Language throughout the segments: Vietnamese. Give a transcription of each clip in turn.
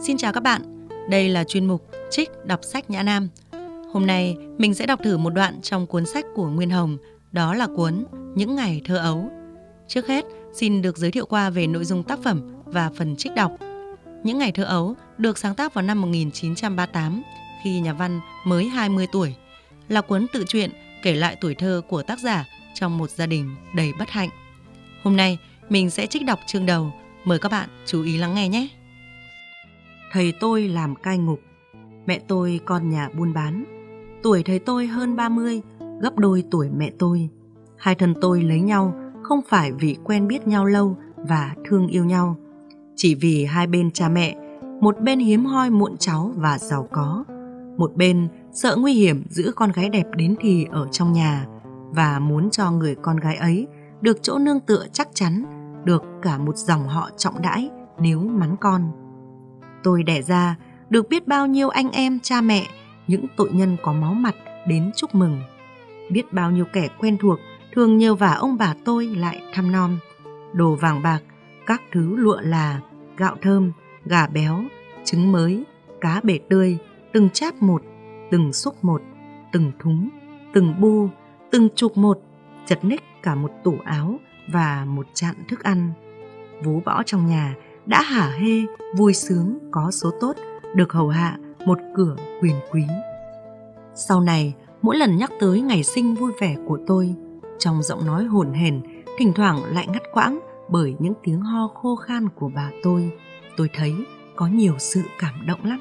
Xin chào các bạn, đây là chuyên mục Trích đọc sách Nhã Nam. Hôm nay mình sẽ đọc thử một đoạn trong cuốn sách của Nguyên Hồng, đó là cuốn Những ngày thơ ấu. Trước hết, xin được giới thiệu qua về nội dung tác phẩm và phần trích đọc. Những ngày thơ ấu được sáng tác vào năm 1938 khi nhà văn mới 20 tuổi, là cuốn tự truyện kể lại tuổi thơ của tác giả trong một gia đình đầy bất hạnh. Hôm nay mình sẽ trích đọc chương đầu, mời các bạn chú ý lắng nghe nhé. Thầy tôi làm cai ngục, mẹ tôi con nhà buôn bán. Tuổi thầy tôi hơn 30, gấp đôi tuổi mẹ tôi. Hai thân tôi lấy nhau không phải vì quen biết nhau lâu và thương yêu nhau, chỉ vì hai bên cha mẹ, một bên hiếm hoi muộn cháu và giàu có, một bên sợ nguy hiểm giữ con gái đẹp đến thì ở trong nhà và muốn cho người con gái ấy được chỗ nương tựa chắc chắn, được cả một dòng họ trọng đãi nếu mắn con. Tôi đẻ ra được biết bao nhiêu anh em cha mẹ, những tội nhân có máu mặt đến chúc mừng. Biết bao nhiêu kẻ quen thuộc thường nhờ vả ông bà tôi lại thăm nom. Đồ vàng bạc, các thứ lụa là, gạo thơm, gà béo, trứng mới, cá bể tươi, từng cháp một, từng xúc một, từng thúng, từng bu, từng chục một, chật ních cả một tủ áo và một chạn thức ăn. Vú bỏ trong nhà đã hả hê, vui sướng, có số tốt, được hầu hạ một cửa quyền quý. Sau này, mỗi lần nhắc tới ngày sinh vui vẻ của tôi, trong giọng nói hồn hển, thỉnh thoảng lại ngắt quãng bởi những tiếng ho khô khan của bà tôi, tôi thấy có nhiều sự cảm động lắm.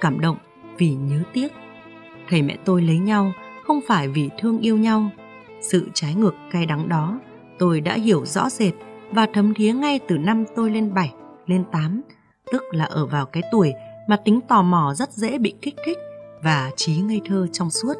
Cảm động vì nhớ tiếc. Thầy mẹ tôi lấy nhau không phải vì thương yêu nhau. Sự trái ngược cay đắng đó tôi đã hiểu rõ rệt và thấm thía ngay từ năm tôi lên 7, lên 8, tức là ở vào cái tuổi mà tính tò mò rất dễ bị kích thích và trí ngây thơ trong suốt.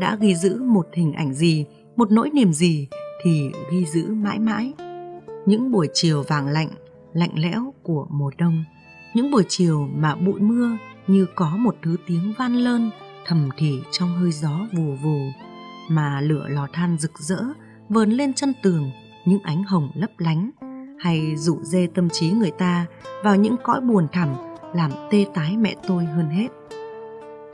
Đã ghi giữ một hình ảnh gì, một nỗi niềm gì thì ghi giữ mãi mãi. Những buổi chiều vàng lạnh, lạnh lẽo của mùa đông, những buổi chiều mà bụi mưa như có một thứ tiếng van lơn thầm thì trong hơi gió vù vù. Mà lửa lò than rực rỡ vờn lên chân tường những ánh hồng lấp lánh hay rủ dê tâm trí người ta vào những cõi buồn thẳm làm tê tái mẹ tôi hơn hết.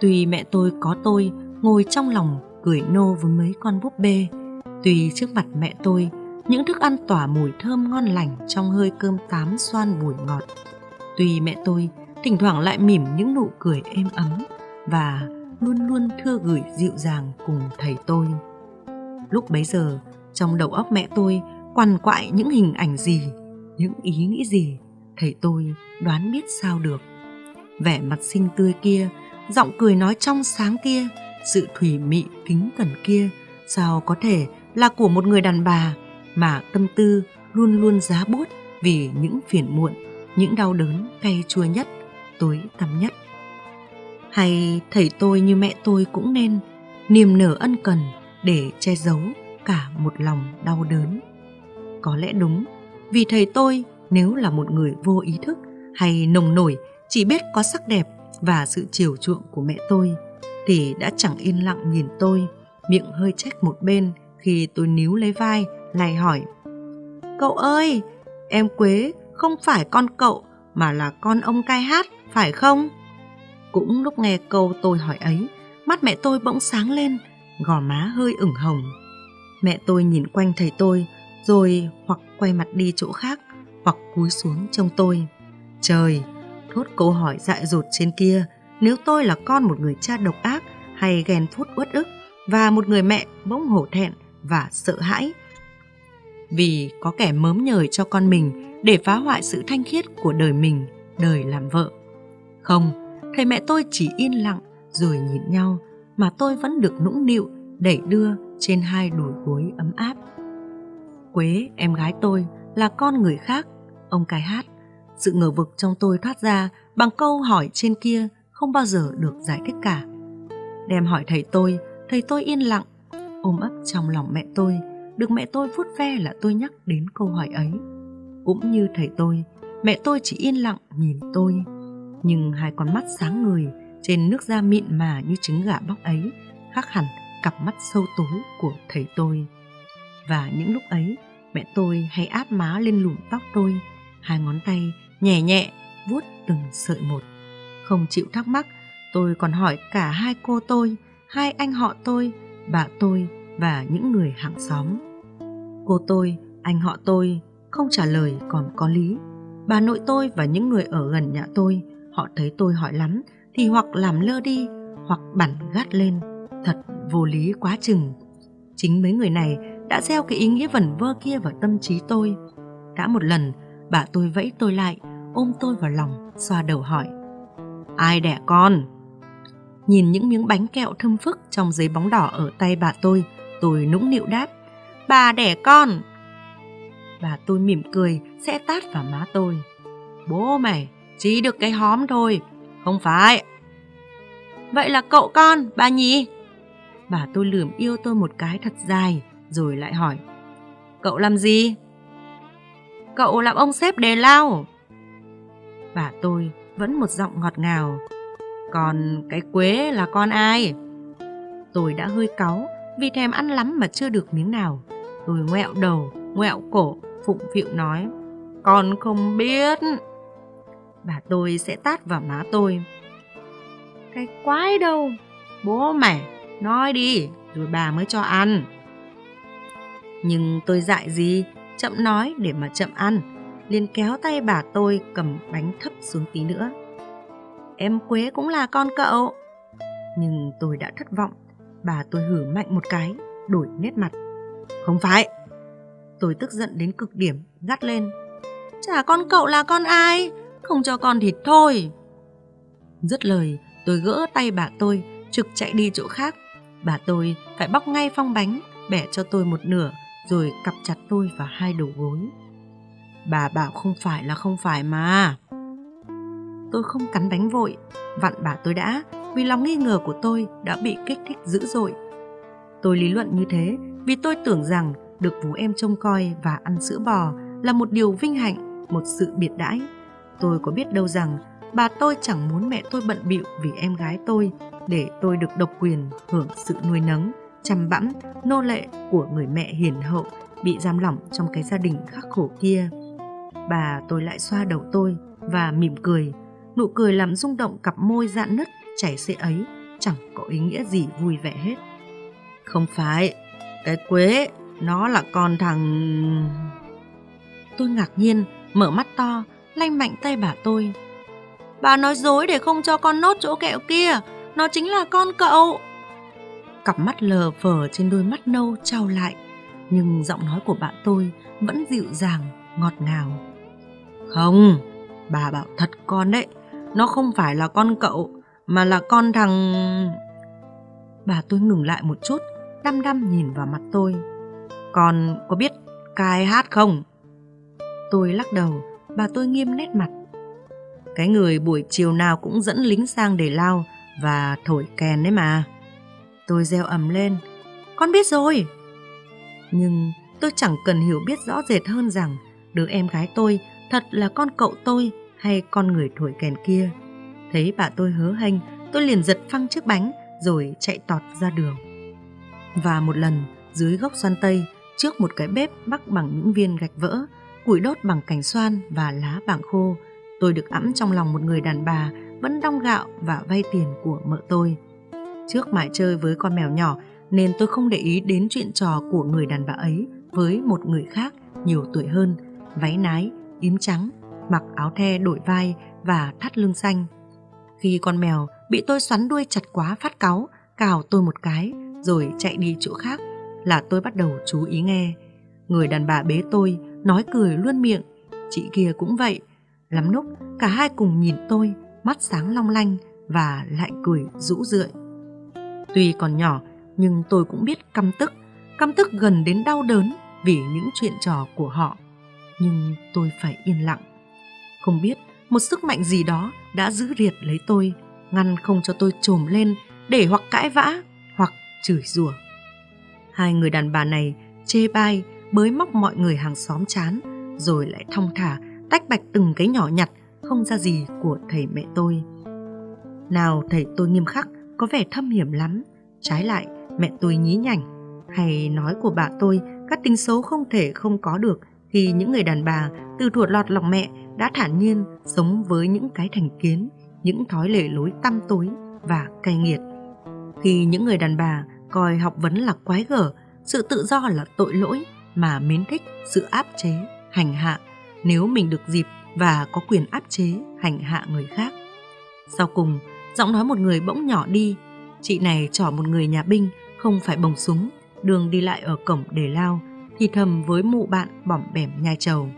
Tuy mẹ tôi có tôi ngồi trong lòng cười nô với mấy con búp bê, tuy trước mặt mẹ tôi những thức ăn tỏa mùi thơm ngon lành trong hơi cơm tám xoan bùi ngọt. Tuy mẹ tôi thỉnh thoảng lại mỉm những nụ cười êm ấm và luôn luôn thưa gửi dịu dàng cùng thầy tôi. Lúc bấy giờ, trong đầu óc mẹ tôi quằn quại những hình ảnh gì, những ý nghĩ gì, thầy tôi đoán biết sao được. Vẻ mặt xinh tươi kia, giọng cười nói trong sáng kia, sự thủy mị kính cẩn kia, sao có thể là của một người đàn bà mà tâm tư luôn luôn giá bút vì những phiền muộn, những đau đớn cay chua nhất, tối tăm nhất. Hay thầy tôi như mẹ tôi cũng nên niềm nở ân cần để che giấu cả một lòng đau đớn. Có lẽ đúng, vì thầy tôi nếu là một người vô ý thức hay nồng nổi chỉ biết có sắc đẹp và sự chiều chuộng của mẹ tôi thì đã chẳng yên lặng nhìn tôi, miệng hơi trách một bên khi tôi níu lấy vai, lại hỏi. Cậu ơi, em Quế không phải con cậu mà là con ông cai hát, phải không? Cũng lúc nghe câu tôi hỏi ấy, mắt mẹ tôi bỗng sáng lên, gò má hơi ửng hồng. Mẹ tôi nhìn quanh thầy tôi, rồi hoặc quay mặt đi chỗ khác, hoặc cúi xuống trông tôi. Trời, thốt câu hỏi dại dột trên kia, nếu tôi là con một người cha độc ác hay ghen phút uất ức và một người mẹ bỗng hổ thẹn và sợ hãi vì có kẻ mớm nhời cho con mình để phá hoại sự thanh khiết của đời mình, đời làm vợ. Không, thầy mẹ tôi chỉ yên lặng rồi nhìn nhau mà tôi vẫn được nũng nịu đẩy đưa trên hai đùi gối ấm áp. Quế, em gái tôi, là con người khác, ông cái hát. Sự ngờ vực trong tôi thoát ra bằng câu hỏi trên kia không bao giờ được giải thích cả. Đem hỏi thầy tôi, thầy tôi yên lặng, ôm ấp trong lòng mẹ tôi, được mẹ tôi vuốt ve là tôi nhắc đến câu hỏi ấy. Cũng như thầy tôi, mẹ tôi chỉ yên lặng nhìn tôi, nhưng hai con mắt sáng người trên nước da mịn mà như trứng gà bóc ấy khác hẳn cặp mắt sâu tối của thầy tôi. Và những lúc ấy, mẹ tôi hay áp má lên lùm tóc tôi, hai ngón tay nhẹ nhẹ vuốt từng sợi một. Không chịu thắc mắc, tôi còn hỏi cả hai cô tôi, hai anh họ tôi, bà tôi và những người hàng xóm. Cô tôi, anh họ tôi không trả lời còn có lý. Bà nội tôi và những người ở gần nhà tôi, họ thấy tôi hỏi lắm thì hoặc làm lơ đi hoặc bẩn gắt lên. Thật vô lý quá chừng. Chính mấy người này đã gieo cái ý nghĩa vẩn vơ kia vào tâm trí tôi. Đã một lần, bà tôi vẫy tôi lại, ôm tôi vào lòng, xoa đầu hỏi. Ai đẻ con? Nhìn những miếng bánh kẹo thơm phức trong giấy bóng đỏ ở tay bà tôi, tôi nũng nịu đáp. Bà đẻ con. Bà tôi mỉm cười, sẽ tát vào má tôi. Bố mày, chỉ được cái hóm thôi, không phải. Vậy là cậu con, bà nhỉ? Bà tôi lườm yêu tôi một cái thật dài, rồi lại hỏi. Cậu làm gì? Cậu làm ông sếp đề lao. Bà tôi vẫn một giọng ngọt ngào. Còn cái quế là con ai? Tôi đã hơi cáu vì thèm ăn lắm mà chưa được miếng nào. Tôi ngoẹo đầu, ngoẹo cổ, phụng phịu nói. Con không biết. Bà tôi sẽ tát vào má tôi. Cái quái đâu, bố mẹ nói đi, rồi bà mới cho ăn. Nhưng tôi dại gì, chậm nói để mà chậm ăn, liền kéo tay bà tôi cầm bánh thấp xuống tí nữa. Em Quế cũng là con cậu. Nhưng tôi đã thất vọng, bà tôi hử mạnh một cái, đổi nét mặt. Không phải. Tôi tức giận đến cực điểm, gắt lên. Chả con cậu là con ai, không cho con thịt thôi. Dứt lời, tôi gỡ tay bà tôi, trực chạy đi chỗ khác. Bà tôi phải bóc ngay phong bánh, bẻ cho tôi một nửa, rồi cặp chặt tôi vào hai đầu gối. Bà bảo không phải là không phải mà. Tôi không cắn đánh vội, vặn bà tôi đã, vì lòng nghi ngờ của tôi đã bị kích thích dữ dội. Tôi lý luận như thế vì tôi tưởng rằng được vú em trông coi và ăn sữa bò là một điều vinh hạnh, một sự biệt đãi. Tôi có biết đâu rằng bà tôi chẳng muốn mẹ tôi bận bịu vì em gái tôi để tôi được độc quyền hưởng sự nuôi nấng, chăm bẵm, nô lệ của người mẹ hiền hậu bị giam lỏng trong cái gia đình khắc khổ kia. Bà tôi lại xoa đầu tôi và mỉm cười, nụ cười làm rung động cặp môi dạn nứt chảy xệ ấy chẳng có ý nghĩa gì vui vẻ hết. Không phải, cái quế nó là con thằng... Tôi ngạc nhiên, mở mắt to, lanh mạnh tay bà tôi. Bà nói dối để không cho con nốt chỗ kẹo kia, nó chính là con cậu. Cặp mắt lờ phờ trên đôi mắt nâu trao lại, nhưng giọng nói của bạn tôi vẫn dịu dàng, ngọt ngào. Không, bà bảo thật con đấy, nó không phải là con cậu, mà là con thằng... Bà tôi ngừng lại một chút, đăm đăm nhìn vào mặt tôi. Con có biết cai hát không? Tôi lắc đầu, bà tôi nghiêm nét mặt. Cái người buổi chiều nào cũng dẫn lính sang để lao và thổi kèn đấy mà. Tôi reo ầm lên, con biết rồi. Nhưng tôi chẳng cần hiểu biết rõ rệt hơn rằng đứa em gái tôi thật là con cậu tôi hay con người thổi kèn kia. Thấy bà tôi hớ hênh, tôi liền giật phăng chiếc bánh rồi chạy tọt ra đường. Và một lần, dưới gốc xoan tây, trước một cái bếp bắc bằng những viên gạch vỡ, củi đốt bằng cành xoan và lá bảng khô, tôi được ẵm trong lòng một người đàn bà vẫn đong gạo và vay tiền của mợ tôi. Trước mãi chơi với con mèo nhỏ nên tôi không để ý đến chuyện trò của người đàn bà ấy với một người khác nhiều tuổi hơn, váy nái, yếm trắng, mặc áo the đổi vai và thắt lưng xanh. Khi con mèo bị tôi xoắn đuôi chặt quá phát cáu, cào tôi một cái rồi chạy đi chỗ khác là tôi bắt đầu chú ý nghe. Người đàn bà bế tôi, nói cười luôn miệng. Chị kia cũng vậy. Lắm lúc, cả hai cùng nhìn tôi, mắt sáng long lanh và lại cười rũ rượi. Tuy còn nhỏ, nhưng tôi cũng biết căm tức, căm tức gần đến đau đớn vì những chuyện trò của họ. Nhưng tôi phải yên lặng. Không biết một sức mạnh gì đó đã giữ riệt lấy tôi, ngăn không cho tôi trồm lên để hoặc cãi vã hoặc chửi rủa. Hai người đàn bà này chê bai, bới móc mọi người hàng xóm chán, rồi lại thong thả tách bạch từng cái nhỏ nhặt không ra gì của thầy mẹ tôi. Nào thầy tôi nghiêm khắc, có vẻ thâm hiểm lắm, trái lại mẹ tôi nhí nhảnh, hay nói của bà tôi các tính xấu không thể không có được khi những người đàn bà từ thuột lọt lòng mẹ đã thản nhiên sống với những cái thành kiến, những thói lệ lối tăm tối và cay nghiệt. Khi những người đàn bà coi học vấn là quái gở, sự tự do là tội lỗi mà mến thích sự áp chế, hành hạ nếu mình được dịp và có quyền áp chế, hành hạ người khác. Sau cùng, giọng nói một người bỗng nhỏ đi, chị này trỏ một người nhà binh không phải bồng súng, đường đi lại ở cổng để lao, thì thầm với mụ bạn bỏm bẻm nhai trầu.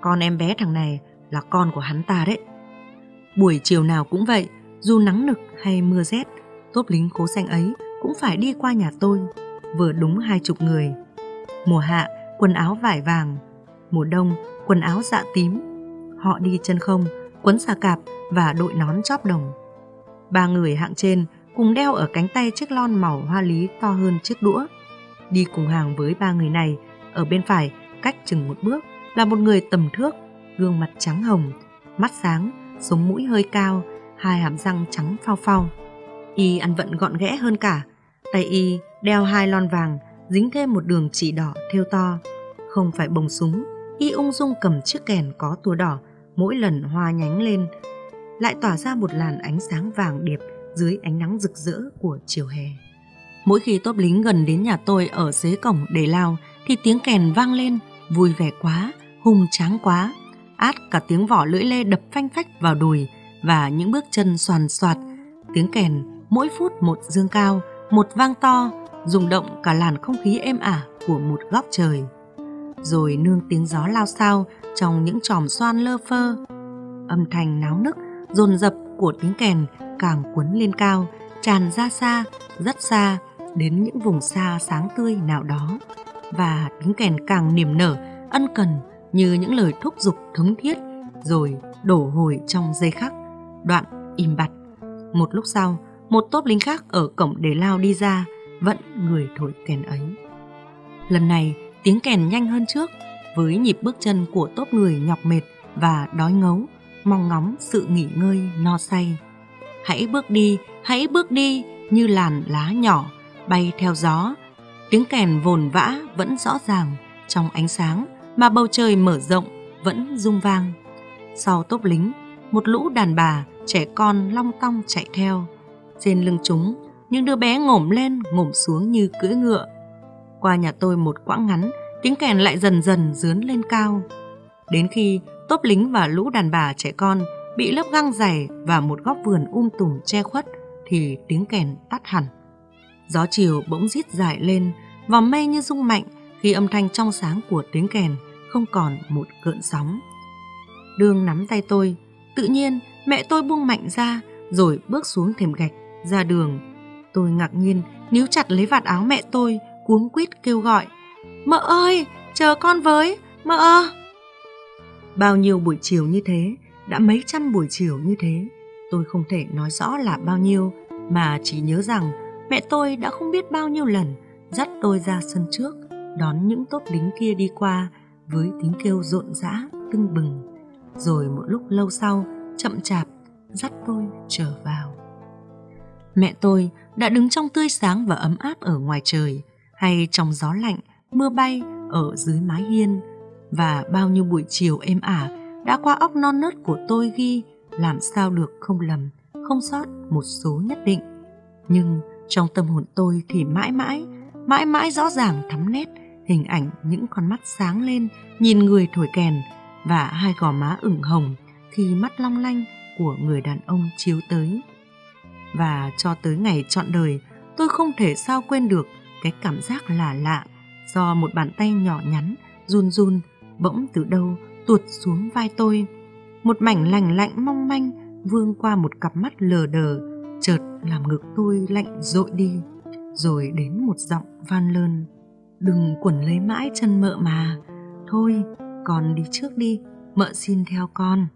Con em bé thằng này là con của hắn ta đấy. Buổi chiều nào cũng vậy, dù nắng nực hay mưa rét, tốp lính cố xanh ấy cũng phải đi qua nhà tôi, vừa đúng hai chục người. Mùa hạ, quần áo vải vàng, mùa đông, quần áo dạ tím. Họ đi chân không, quấn xà cạp và đội nón chóp đồng. Ba người hạng trên cùng đeo ở cánh tay chiếc lon màu hoa lý to hơn chiếc đũa. Đi cùng hàng với ba người này, ở bên phải, cách chừng một bước, là một người tầm thước, gương mặt trắng hồng, mắt sáng, sống mũi hơi cao, hai hàm răng trắng phao phao. Y ăn vận gọn ghẽ hơn cả, tay Y đeo hai lon vàng, dính thêm một đường chỉ đỏ thêu to. Không phải bồng súng, Y ung dung cầm chiếc kèn có tua đỏ, mỗi lần hoa nhánh lên, lại tỏa ra một làn ánh sáng vàng điệp dưới ánh nắng rực rỡ của chiều hè. Mỗi khi tốp lính gần đến nhà tôi ở dưới cổng để lao thì tiếng kèn vang lên, vui vẻ quá, hùng tráng quá. Át cả tiếng vỏ lưỡi lê đập phanh phách vào đùi và những bước chân soàn soạt. Tiếng kèn mỗi phút một dương cao, một vang to, rung động cả làn không khí êm ả của một góc trời. Rồi nương tiếng gió lao sao trong những tròm xoan lơ phơ. Âm thanh náo nức, dồn dập của tiếng kèn càng cuốn lên cao, tràn ra xa, rất xa, đến những vùng xa sáng tươi nào đó. Và tiếng kèn càng niềm nở, ân cần như những lời thúc giục thống thiết, rồi đổ hồi trong giây khắc, đoạn im bặt. Một lúc sau, một tốp lính khác ở cổng để lao đi ra, vẫn người thổi kèn ấy. Lần này, tiếng kèn nhanh hơn trước, với nhịp bước chân của tốp người nhọc mệt và đói ngấu, mong ngóng sự nghỉ ngơi no say. Hãy bước đi, hãy bước đi như làn lá nhỏ bay theo gió. Tiếng kèn vồn vã vẫn rõ ràng trong ánh sáng mà bầu trời mở rộng vẫn rung vang. Sau tốp lính, một lũ đàn bà, trẻ con long tong chạy theo. Trên lưng chúng, những đứa bé ngổm lên ngổm xuống như cưỡi ngựa. Qua nhà tôi một quãng ngắn, tiếng kèn lại dần dần dướn lên cao. Đến khi tốp lính và lũ đàn bà trẻ con bị lớp găng dày và một góc vườn um tùm che khuất thì tiếng kèn tắt hẳn. Gió chiều bỗng rít dài lên, vòng mây như rung mạnh khi âm thanh trong sáng của tiếng kèn không còn một cơn sóng. Đường nắm tay tôi, tự nhiên mẹ tôi buông mạnh ra rồi bước xuống thềm gạch ra đường. Tôi ngạc nhiên níu chặt lấy vạt áo mẹ tôi, cuống quýt kêu gọi: "Mợ ơi, chờ con với, mợ!" Bao nhiêu buổi chiều như thế, đã mấy trăm buổi chiều như thế, tôi không thể nói rõ là bao nhiêu mà chỉ nhớ rằng mẹ tôi đã không biết bao nhiêu lần dắt tôi ra sân trước đón những tốt lính kia đi qua với tiếng kêu rộn rã tưng bừng. Rồi một lúc lâu sau chậm chạp dắt tôi trở vào. Mẹ tôi đã đứng trong tươi sáng và ấm áp ở ngoài trời hay trong gió lạnh mưa bay ở dưới mái hiên và bao nhiêu buổi chiều êm ả đã qua óc non nớt của tôi ghi, làm sao được không lầm, không sót một số nhất định. Nhưng trong tâm hồn tôi thì mãi mãi mãi mãi rõ ràng thắm nét hình ảnh những con mắt sáng lên, nhìn người thổi kèn và hai gò má ửng hồng khi mắt long lanh của người đàn ông chiếu tới. Và cho tới ngày trọn đời, tôi không thể sao quên được cái cảm giác lạ lạ do một bàn tay nhỏ nhắn run run bỗng từ đâu tuột xuống vai tôi. Một mảnh lành lạnh mong manh vương qua một cặp mắt lờ đờ, chợt làm ngực tôi lạnh dội đi, rồi đến một giọng van lơn. Đừng quẩn lấy mãi chân mợ mà. Thôi, con đi trước đi, mợ xin theo con.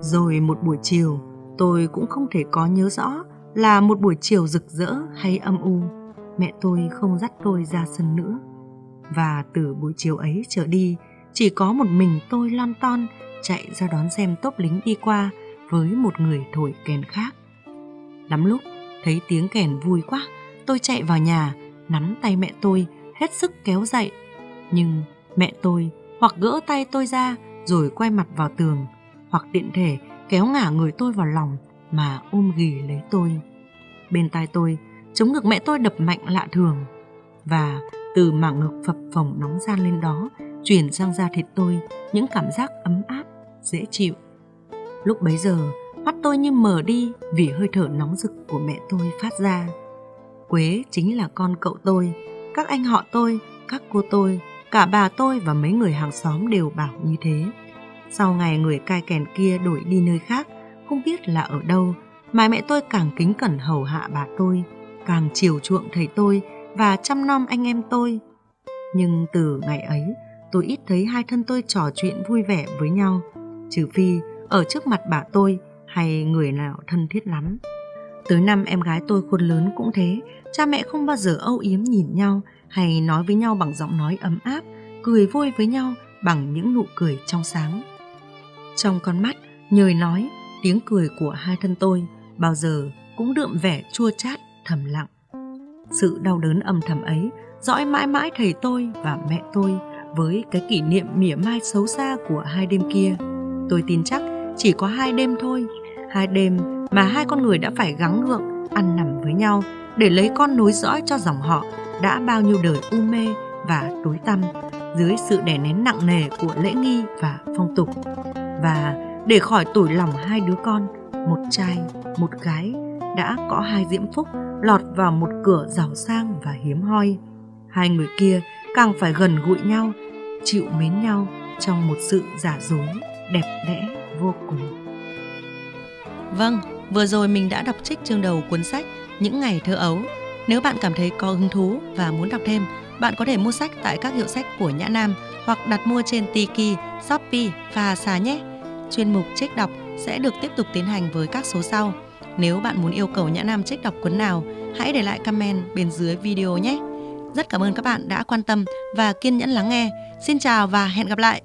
Rồi một buổi chiều, tôi cũng không thể có nhớ rõ là một buổi chiều rực rỡ hay âm u. Mẹ tôi không dắt tôi ra sân nữa và từ buổi chiều ấy trở đi chỉ có một mình tôi lon ton chạy ra đón xem tốp lính đi qua với một người thổi kèn khác lắm lúc thấy tiếng kèn vui quá tôi chạy vào nhà nắm tay mẹ tôi hết sức kéo dậy nhưng mẹ tôi hoặc gỡ tay tôi ra rồi quay mặt vào tường, hoặc tiện thể kéo ngả người tôi vào lòng mà ôm ghì lấy tôi. Bên tai tôi, chống ngực mẹ tôi đập mạnh lạ thường và từ mảng ngực phập phồng nóng gian lên đó truyền sang da thịt tôi những cảm giác ấm áp, dễ chịu. Lúc bấy giờ, mắt tôi như mở đi vì hơi thở nóng rực của mẹ tôi phát ra. Quế chính là con cậu tôi, các anh họ tôi, các cô tôi, cả bà tôi và mấy người hàng xóm đều bảo như thế. Sau ngày người cai kèn kia đổi đi nơi khác, không biết là ở đâu, mà mẹ tôi càng kính cẩn hầu hạ bà tôi, càng chiều chuộng thầy tôi và chăm nom anh em tôi. Nhưng từ ngày ấy, tôi ít thấy hai thân tôi trò chuyện vui vẻ với nhau, trừ phi ở trước mặt bà tôi hay người nào thân thiết lắm. Tới năm em gái tôi khôn lớn cũng thế, cha mẹ không bao giờ âu yếm nhìn nhau hay nói với nhau bằng giọng nói ấm áp, cười vui với nhau bằng những nụ cười trong sáng. Trong con mắt, nhời nói, tiếng cười của hai thân tôi bao giờ cũng đượm vẻ chua chát, thầm lặng. Sự đau đớn âm thầm ấy dõi mãi mãi thầy tôi và mẹ tôi với cái kỷ niệm mỉa mai xấu xa của hai đêm kia. Tôi tin chắc chỉ có hai đêm thôi, hai đêm mà hai con người đã phải gắng gượng ăn nằm với nhau để lấy con nối dõi cho dòng họ đã bao nhiêu đời u mê và tối tăm dưới sự đè nén nặng nề của lễ nghi và phong tục. Và để khỏi tủi lòng hai đứa con, một trai, một gái đã có hai diễm phúc lọt vào một cửa giàu sang và hiếm hoi. Hai người kia càng phải gần gũi nhau, chịu mến nhau trong một sự giả dối đẹp đẽ vô cùng. Vâng, vừa rồi mình đã đọc trích chương đầu cuốn sách Những ngày thơ ấu. Nếu bạn cảm thấy có hứng thú và muốn đọc thêm, bạn có thể mua sách tại các hiệu sách của Nhã Nam hoặc đặt mua trên Tiki, Shopee và Xà nhé. Chuyên mục trích đọc sẽ được tiếp tục tiến hành với các số sau. Nếu bạn muốn yêu cầu Nhã Nam trích đọc cuốn nào, hãy để lại comment bên dưới video nhé. Rất cảm ơn các bạn đã quan tâm và kiên nhẫn lắng nghe. Xin chào và hẹn gặp lại!